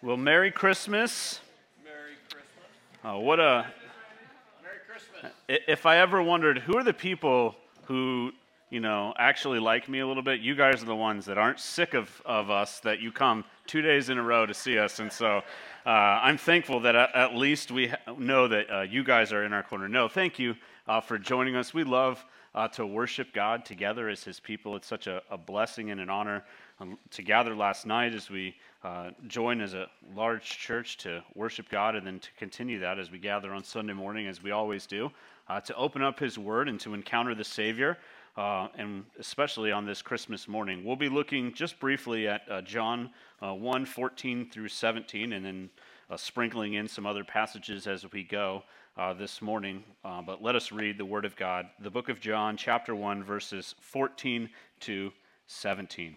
Well, Merry Christmas. Merry Christmas. Oh, what a. Merry Christmas. If I ever wondered who are the people who, you know, actually like me a little bit, you guys are the ones that aren't sick of, of us, that you come two days in a row to see us. And so uh, I'm thankful that at, at least we know that uh, you guys are in our corner. No, thank you uh, for joining us. We love uh, to worship God together as His people. It's such a, a blessing and an honor um, to gather last night as we uh, join as a large church to worship God and then to continue that as we gather on Sunday morning, as we always do, uh, to open up His Word and to encounter the Savior. Uh, and especially on this Christmas morning. We'll be looking just briefly at uh, John uh, 1 14 through 17, and then uh, sprinkling in some other passages as we go this morning. But let us read the Word of God, the book of John, chapter 1, verses 14 to 17.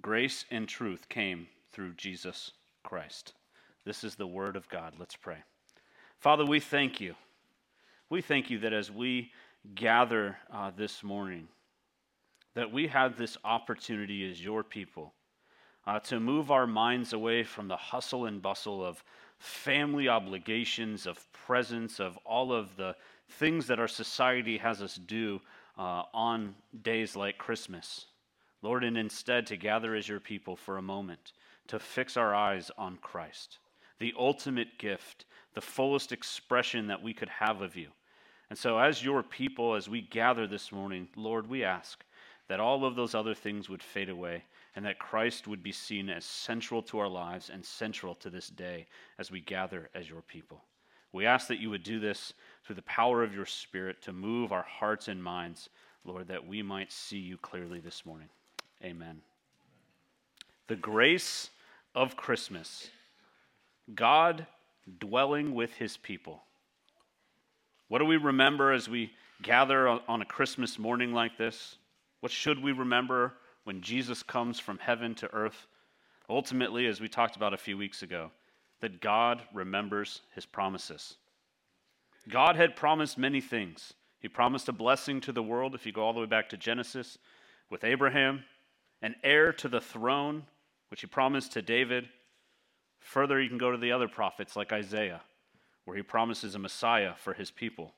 grace and truth came through Jesus Christ. This is the word of God. Let's pray. Father, we thank you. We thank you that as we gather uh, this morning, that we have this opportunity as your people uh, to move our minds away from the hustle and bustle of family obligations, of presents, of all of the things that our society has us do uh, on days like Christmas. Lord, and instead to gather as your people for a moment, to fix our eyes on Christ, the ultimate gift, the fullest expression that we could have of you. And so, as your people, as we gather this morning, Lord, we ask that all of those other things would fade away and that Christ would be seen as central to our lives and central to this day as we gather as your people. We ask that you would do this through the power of your Spirit to move our hearts and minds, Lord, that we might see you clearly this morning. Amen. The grace of Christmas, God dwelling with his people. What do we remember as we gather on a Christmas morning like this? What should we remember when Jesus comes from heaven to earth, ultimately, as we talked about a few weeks ago, that God remembers his promises. God had promised many things. He promised a blessing to the world, if you go all the way back to Genesis, with Abraham, an heir to the throne, which he promised to David. Further, you can go to the other prophets like Isaiah, where he promises a Messiah for his people.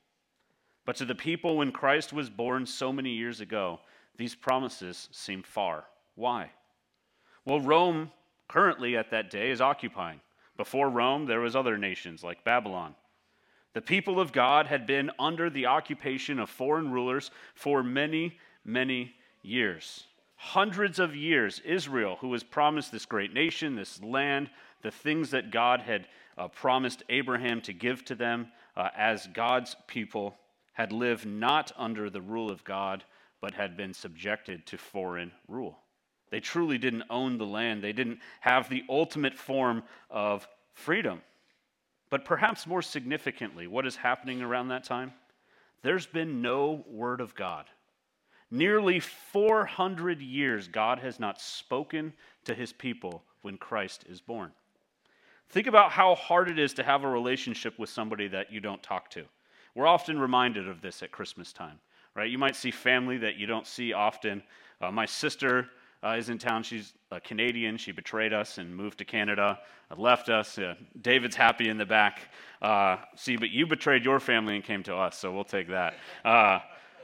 But to the people when Christ was born so many years ago, these promises seem far. Why? Well, Rome currently at that day is occupying. Before Rome, there was other nations like Babylon. The people of God had been under the occupation of foreign rulers for many, many years. Hundreds of years, Israel, who was promised this great nation, this land, the things that God had uh, promised Abraham to give to them uh, as God's people, had lived not under the rule of God, but had been subjected to foreign rule. They truly didn't own the land, they didn't have the ultimate form of freedom. But perhaps more significantly, what is happening around that time? There's been no word of God. Nearly 400 years, God has not spoken to his people when Christ is born. Think about how hard it is to have a relationship with somebody that you don't talk to. We're often reminded of this at Christmas time right? You might see family that you don't see often. Uh, my sister uh, is in town. She's a Canadian. She betrayed us and moved to Canada, uh, left us. David's happy in the back. Uh, see, but you betrayed your family and came to us, so we'll take that.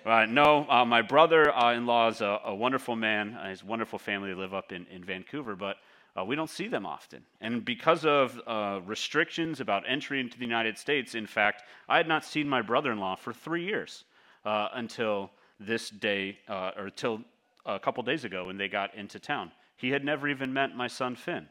Uh, no, uh, my brother in law is a, a, wonderful man. his wonderful family live up in, in Vancouver, but uh, we don't see them often. And because of uh, restrictions about entry into the United States, in fact, I had not seen my brother in law for three years uh, until this day, uh, or until a couple days ago when they got into town. He had never even met my son Finn.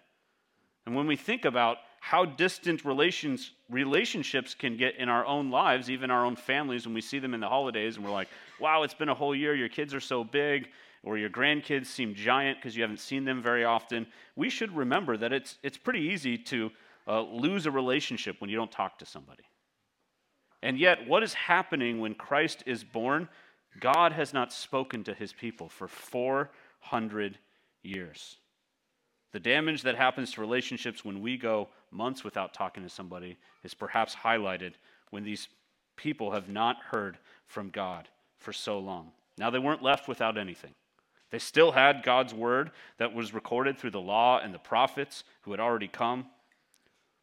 And when we think about how distant relations, relationships can get in our own lives, even our own families, when we see them in the holidays and we're like, wow, it's been a whole year, your kids are so big, or your grandkids seem giant because you haven't seen them very often, we should remember that it's, it's pretty easy to uh, lose a relationship when you don't talk to somebody. And yet, what is happening when Christ is born? God has not spoken to his people for 400 years. The damage that happens to relationships when we go months without talking to somebody is perhaps highlighted when these people have not heard from God for so long. Now, they weren't left without anything. They still had God's word that was recorded through the law and the prophets who had already come.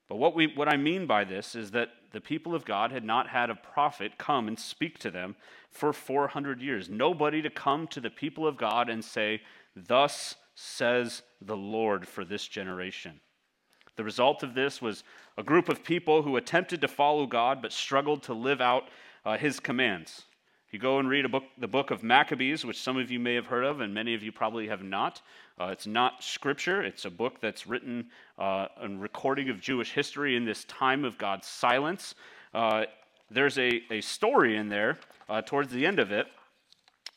But what, we, what I mean by this is that the people of God had not had a prophet come and speak to them for 400 years. Nobody to come to the people of God and say, Thus says the Lord for this generation. The result of this was a group of people who attempted to follow God but struggled to live out uh, his commands. You go and read book, the book of Maccabees, which some of you may have heard of and many of you probably have not, uh, it's not scripture. It's a book that's written uh, a recording of Jewish history in this time of God's silence. Uh, there's a, a story in there uh, towards the end of it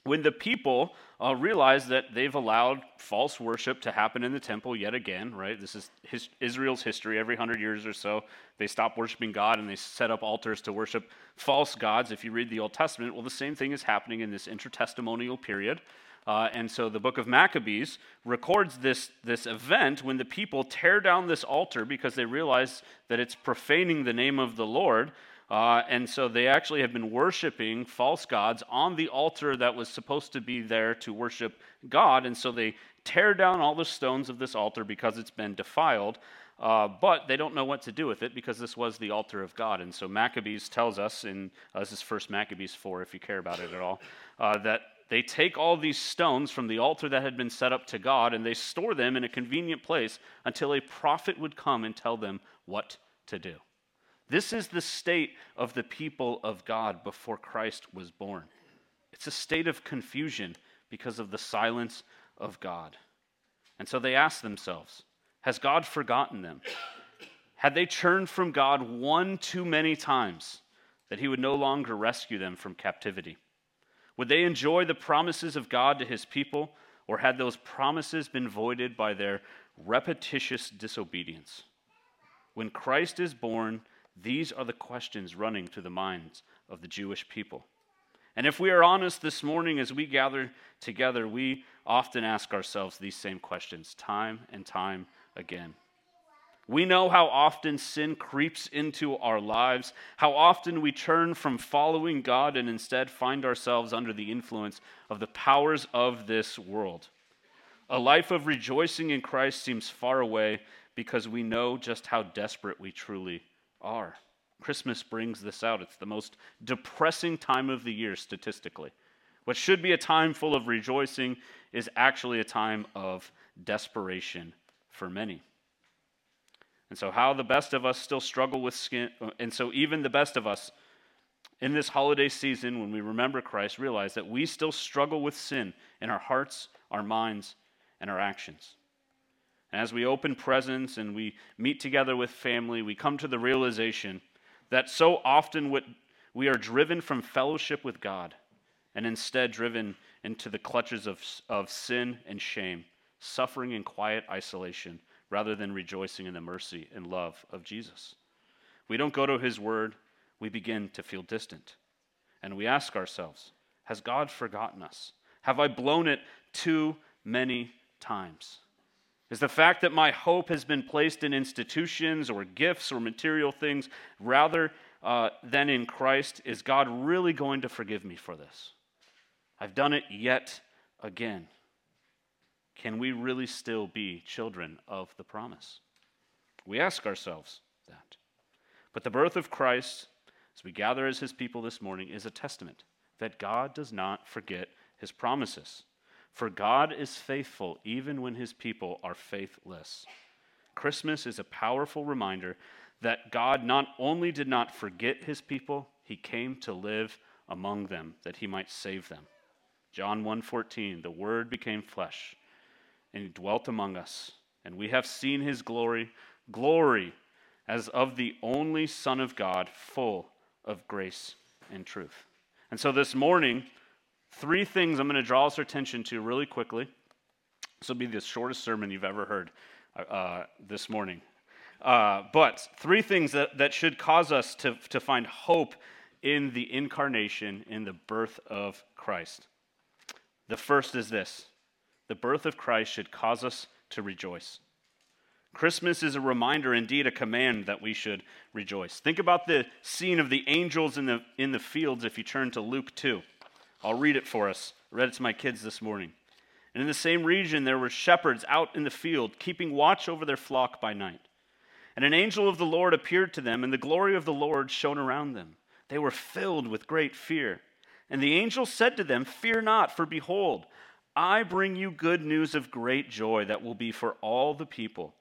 when the people uh, realize that they've allowed false worship to happen in the temple yet again, right? This is his, Israel's history. Every hundred years or so, they stop worshiping God and they set up altars to worship false gods. If you read the Old Testament, well, the same thing is happening in this intertestamental period. Uh, and so the book of Maccabees records this, this event when the people tear down this altar because they realize that it's profaning the name of the Lord. Uh, and so they actually have been worshiping false gods on the altar that was supposed to be there to worship God. And so they tear down all the stones of this altar because it's been defiled. Uh, but they don't know what to do with it because this was the altar of God. And so Maccabees tells us, in uh, this is First Maccabees 4, if you care about it at all, uh, that they take all these stones from the altar that had been set up to God and they store them in a convenient place until a prophet would come and tell them what to do. This is the state of the people of God before Christ was born. It's a state of confusion because of the silence of God. And so they ask themselves Has God forgotten them? Had they turned from God one too many times that he would no longer rescue them from captivity? Would they enjoy the promises of God to his people, or had those promises been voided by their repetitious disobedience? When Christ is born, these are the questions running through the minds of the Jewish people. And if we are honest this morning as we gather together, we often ask ourselves these same questions time and time again. We know how often sin creeps into our lives, how often we turn from following God and instead find ourselves under the influence of the powers of this world. A life of rejoicing in Christ seems far away because we know just how desperate we truly are. Christmas brings this out. It's the most depressing time of the year statistically. What should be a time full of rejoicing is actually a time of desperation for many. And so, how the best of us still struggle with skin, and so even the best of us in this holiday season, when we remember Christ, realize that we still struggle with sin in our hearts, our minds, and our actions. And as we open presents and we meet together with family, we come to the realization that so often we are driven from fellowship with God and instead driven into the clutches of, of sin and shame, suffering in quiet isolation rather than rejoicing in the mercy and love of Jesus. We don't go to his word, we begin to feel distant. And we ask ourselves, has God forgotten us? Have I blown it too many times? Is the fact that my hope has been placed in institutions or gifts or material things rather uh, than in Christ, is God really going to forgive me for this? I've done it yet again. Can we really still be children of the promise? We ask ourselves that. But the birth of Christ, as we gather as his people this morning, is a testament that God does not forget his promises. For God is faithful even when his people are faithless. Christmas is a powerful reminder that God not only did not forget his people, he came to live among them that he might save them. John 1:14 The word became flesh and he dwelt among us, and we have seen his glory, glory as of the only Son of God, full of grace and truth. And so this morning, three things I'm going to draw us attention to really quickly. This will be the shortest sermon you've ever heard uh, this morning. Uh, but three things that, that should cause us to, to find hope in the incarnation, in the birth of Christ. The first is this the birth of Christ should cause us to rejoice. Christmas is a reminder, indeed a command, that we should rejoice. Think about the scene of the angels in the, in the fields if you turn to Luke 2. I'll read it for us. I read it to my kids this morning. And in the same region, there were shepherds out in the field, keeping watch over their flock by night. And an angel of the Lord appeared to them, and the glory of the Lord shone around them. They were filled with great fear. And the angel said to them, Fear not, for behold, I bring you good news of great joy that will be for all the people.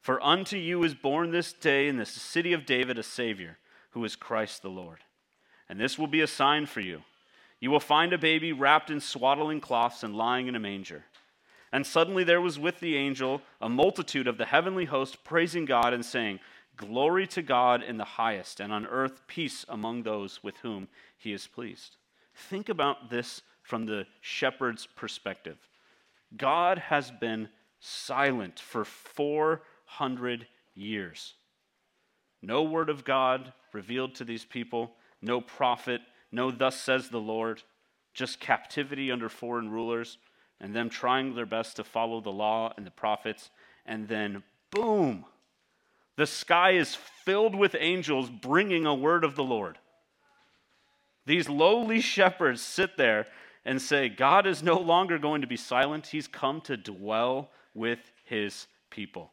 For unto you is born this day in the city of David a Savior, who is Christ the Lord. And this will be a sign for you. You will find a baby wrapped in swaddling cloths and lying in a manger. And suddenly there was with the angel a multitude of the heavenly host praising God and saying, Glory to God in the highest, and on earth peace among those with whom he is pleased. Think about this from the shepherd's perspective. God has been silent for 400 years. No word of God revealed to these people, no prophet, no, thus says the Lord, just captivity under foreign rulers, and them trying their best to follow the law and the prophets, and then boom, the sky is filled with angels bringing a word of the Lord. These lowly shepherds sit there and say, God is no longer going to be silent. He's come to dwell with his people.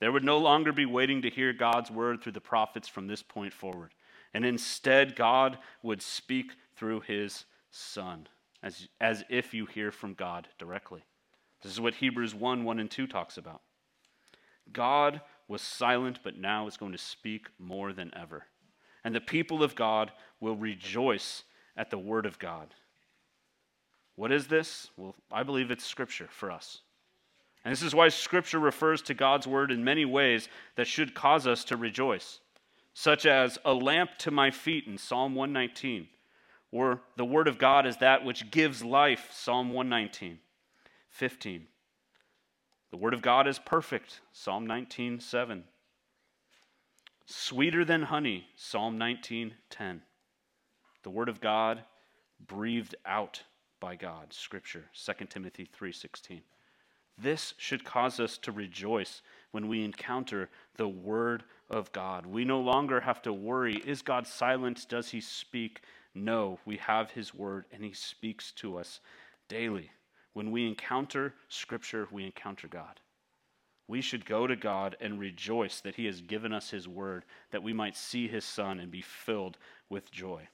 There would no longer be waiting to hear God's word through the prophets from this point forward. And instead, God would speak through his Son, as, as if you hear from God directly. This is what Hebrews 1 1 and 2 talks about. God was silent, but now is going to speak more than ever. And the people of God will rejoice at the word of God. What is this? Well, I believe it's Scripture for us. And this is why Scripture refers to God's word in many ways that should cause us to rejoice, such as a lamp to my feet in Psalm 119, or the word of God is that which gives life, Psalm 119, 15. The word of God is perfect, Psalm 19, 7. Sweeter than honey, Psalm 19, 10. The word of God breathed out by God, Scripture, 2 Timothy 3, 16. This should cause us to rejoice when we encounter the Word of God. We no longer have to worry is God silent? Does He speak? No, we have His Word and He speaks to us daily. When we encounter Scripture, we encounter God. We should go to God and rejoice that He has given us His Word, that we might see His Son and be filled with joy.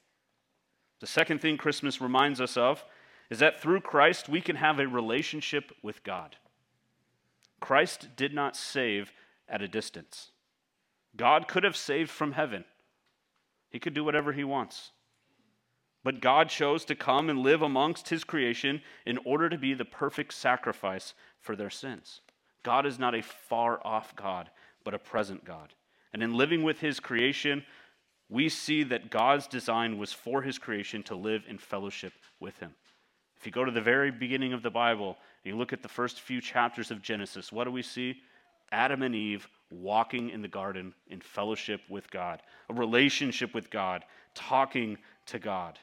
The second thing Christmas reminds us of is that through Christ we can have a relationship with God. Christ did not save at a distance. God could have saved from heaven, He could do whatever He wants. But God chose to come and live amongst his creation in order to be the perfect sacrifice for their sins. God is not a far off God, but a present God. And in living with his creation, we see that God's design was for his creation to live in fellowship with him. If you go to the very beginning of the Bible and you look at the first few chapters of Genesis, what do we see? Adam and Eve walking in the garden in fellowship with God, a relationship with God, talking to God.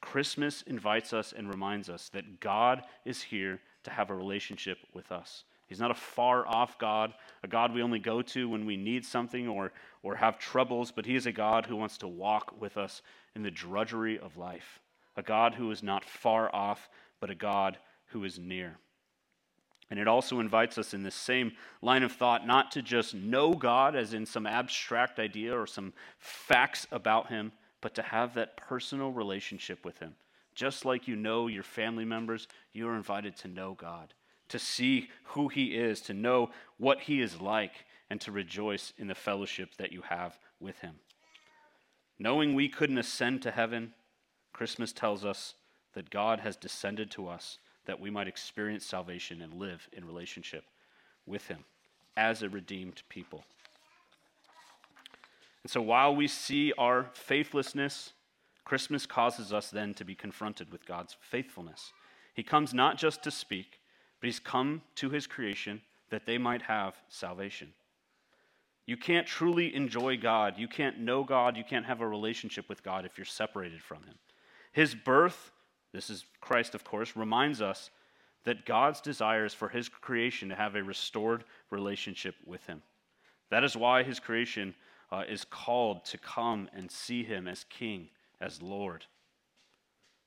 Christmas invites us and reminds us that God is here to have a relationship with us. He's not a far off God, a God we only go to when we need something or, or have troubles, but He is a God who wants to walk with us in the drudgery of life. A God who is not far off, but a God who is near. And it also invites us in this same line of thought not to just know God as in some abstract idea or some facts about Him, but to have that personal relationship with Him. Just like you know your family members, you are invited to know God, to see who He is, to know what He is like, and to rejoice in the fellowship that you have with Him. Knowing we couldn't ascend to heaven, Christmas tells us that God has descended to us that we might experience salvation and live in relationship with Him as a redeemed people. And so while we see our faithlessness, Christmas causes us then to be confronted with God's faithfulness. He comes not just to speak, but he's come to his creation that they might have salvation. You can't truly enjoy God. You can't know God. You can't have a relationship with God if you're separated from him. His birth, this is Christ, of course, reminds us that God's desire is for his creation to have a restored relationship with him. That is why his creation uh, is called to come and see him as king, as Lord.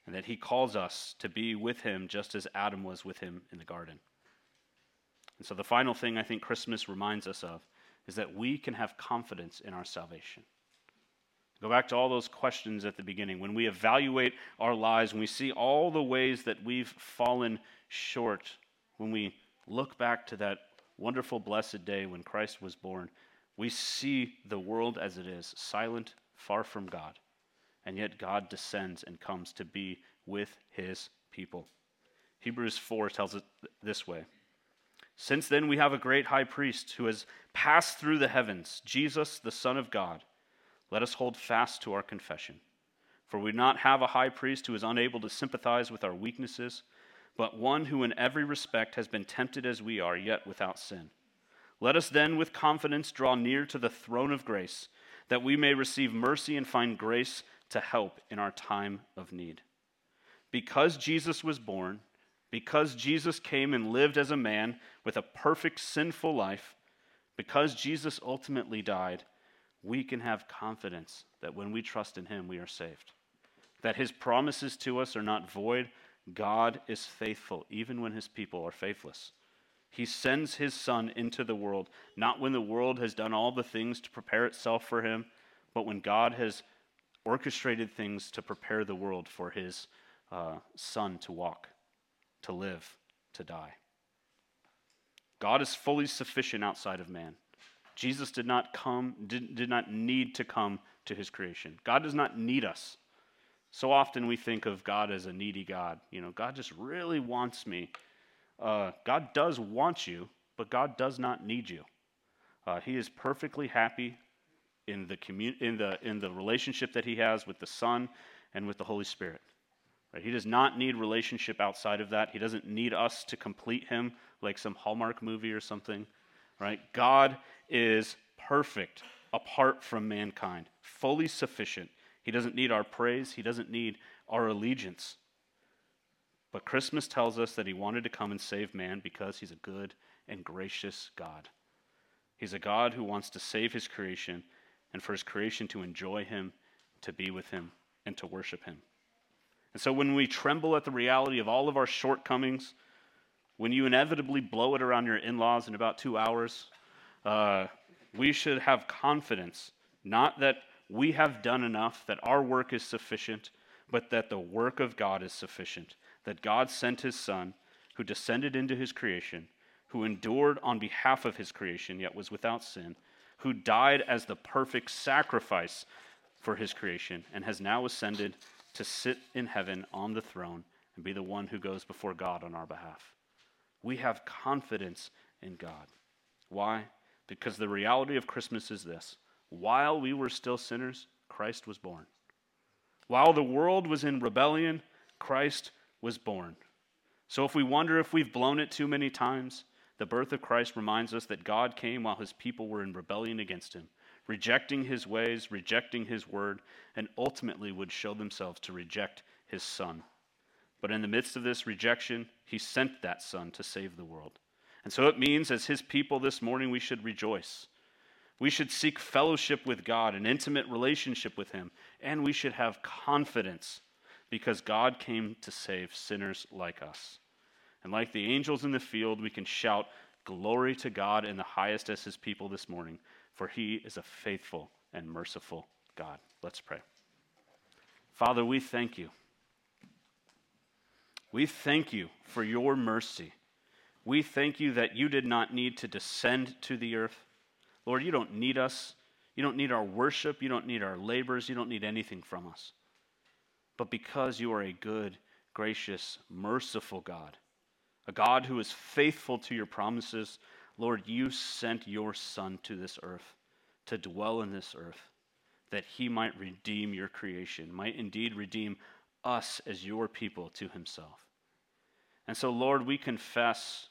And that he calls us to be with him just as Adam was with him in the garden. And so the final thing I think Christmas reminds us of is that we can have confidence in our salvation. Go back to all those questions at the beginning. When we evaluate our lives, when we see all the ways that we've fallen short, when we look back to that wonderful, blessed day when Christ was born, we see the world as it is, silent, far from God. And yet God descends and comes to be with his people. Hebrews 4 tells it this way Since then we have a great high priest who has passed through the heavens, Jesus, the Son of God. Let us hold fast to our confession. For we do not have a high priest who is unable to sympathize with our weaknesses, but one who in every respect has been tempted as we are, yet without sin. Let us then with confidence draw near to the throne of grace, that we may receive mercy and find grace to help in our time of need. Because Jesus was born, because Jesus came and lived as a man with a perfect sinful life, because Jesus ultimately died, we can have confidence that when we trust in him, we are saved. That his promises to us are not void. God is faithful, even when his people are faithless. He sends his Son into the world, not when the world has done all the things to prepare itself for him, but when God has orchestrated things to prepare the world for his uh, Son to walk, to live, to die. God is fully sufficient outside of man. Jesus did not come, did, did not need to come to his creation. God does not need us. So often we think of God as a needy God. You know, God just really wants me. Uh, God does want you, but God does not need you. Uh, he is perfectly happy in the, commun- in, the, in the relationship that he has with the Son and with the Holy Spirit. Right? He does not need relationship outside of that. He doesn't need us to complete him like some Hallmark movie or something. Right? God is perfect apart from mankind, fully sufficient. He doesn't need our praise, he doesn't need our allegiance. But Christmas tells us that he wanted to come and save man because he's a good and gracious God. He's a God who wants to save his creation and for his creation to enjoy him, to be with him, and to worship him. And so when we tremble at the reality of all of our shortcomings, when you inevitably blow it around your in laws in about two hours, uh, we should have confidence, not that we have done enough, that our work is sufficient, but that the work of God is sufficient, that God sent his Son, who descended into his creation, who endured on behalf of his creation, yet was without sin, who died as the perfect sacrifice for his creation, and has now ascended to sit in heaven on the throne and be the one who goes before God on our behalf. We have confidence in God. Why? Because the reality of Christmas is this while we were still sinners, Christ was born. While the world was in rebellion, Christ was born. So if we wonder if we've blown it too many times, the birth of Christ reminds us that God came while his people were in rebellion against him, rejecting his ways, rejecting his word, and ultimately would show themselves to reject his son. But in the midst of this rejection, he sent that son to save the world. And so it means, as his people this morning, we should rejoice. We should seek fellowship with God, an intimate relationship with him, and we should have confidence because God came to save sinners like us. And like the angels in the field, we can shout, Glory to God in the highest as his people this morning, for he is a faithful and merciful God. Let's pray. Father, we thank you. We thank you for your mercy. We thank you that you did not need to descend to the earth. Lord, you don't need us. You don't need our worship. You don't need our labors. You don't need anything from us. But because you are a good, gracious, merciful God, a God who is faithful to your promises, Lord, you sent your Son to this earth to dwell in this earth, that he might redeem your creation, might indeed redeem us as your people to himself. And so, Lord, we confess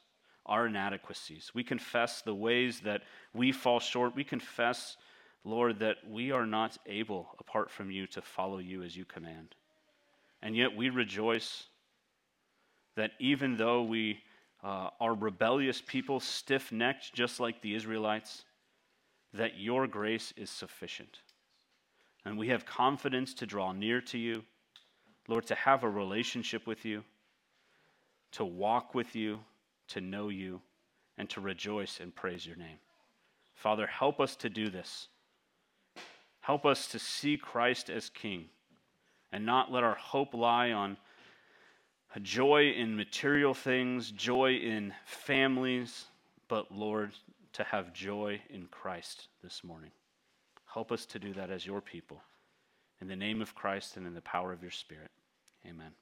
our inadequacies. We confess the ways that we fall short. We confess, Lord, that we are not able, apart from you, to follow you as you command. And yet we rejoice that even though we uh, are rebellious people, stiff necked, just like the Israelites, that your grace is sufficient. And we have confidence to draw near to you, Lord, to have a relationship with you, to walk with you, to know you, and to rejoice and praise your name. Father, help us to do this. Help us to see Christ as King and not let our hope lie on a joy in material things, joy in families, but Lord, to have joy in Christ this morning. Help us to do that as your people. In the name of Christ and in the power of your Spirit. Amen.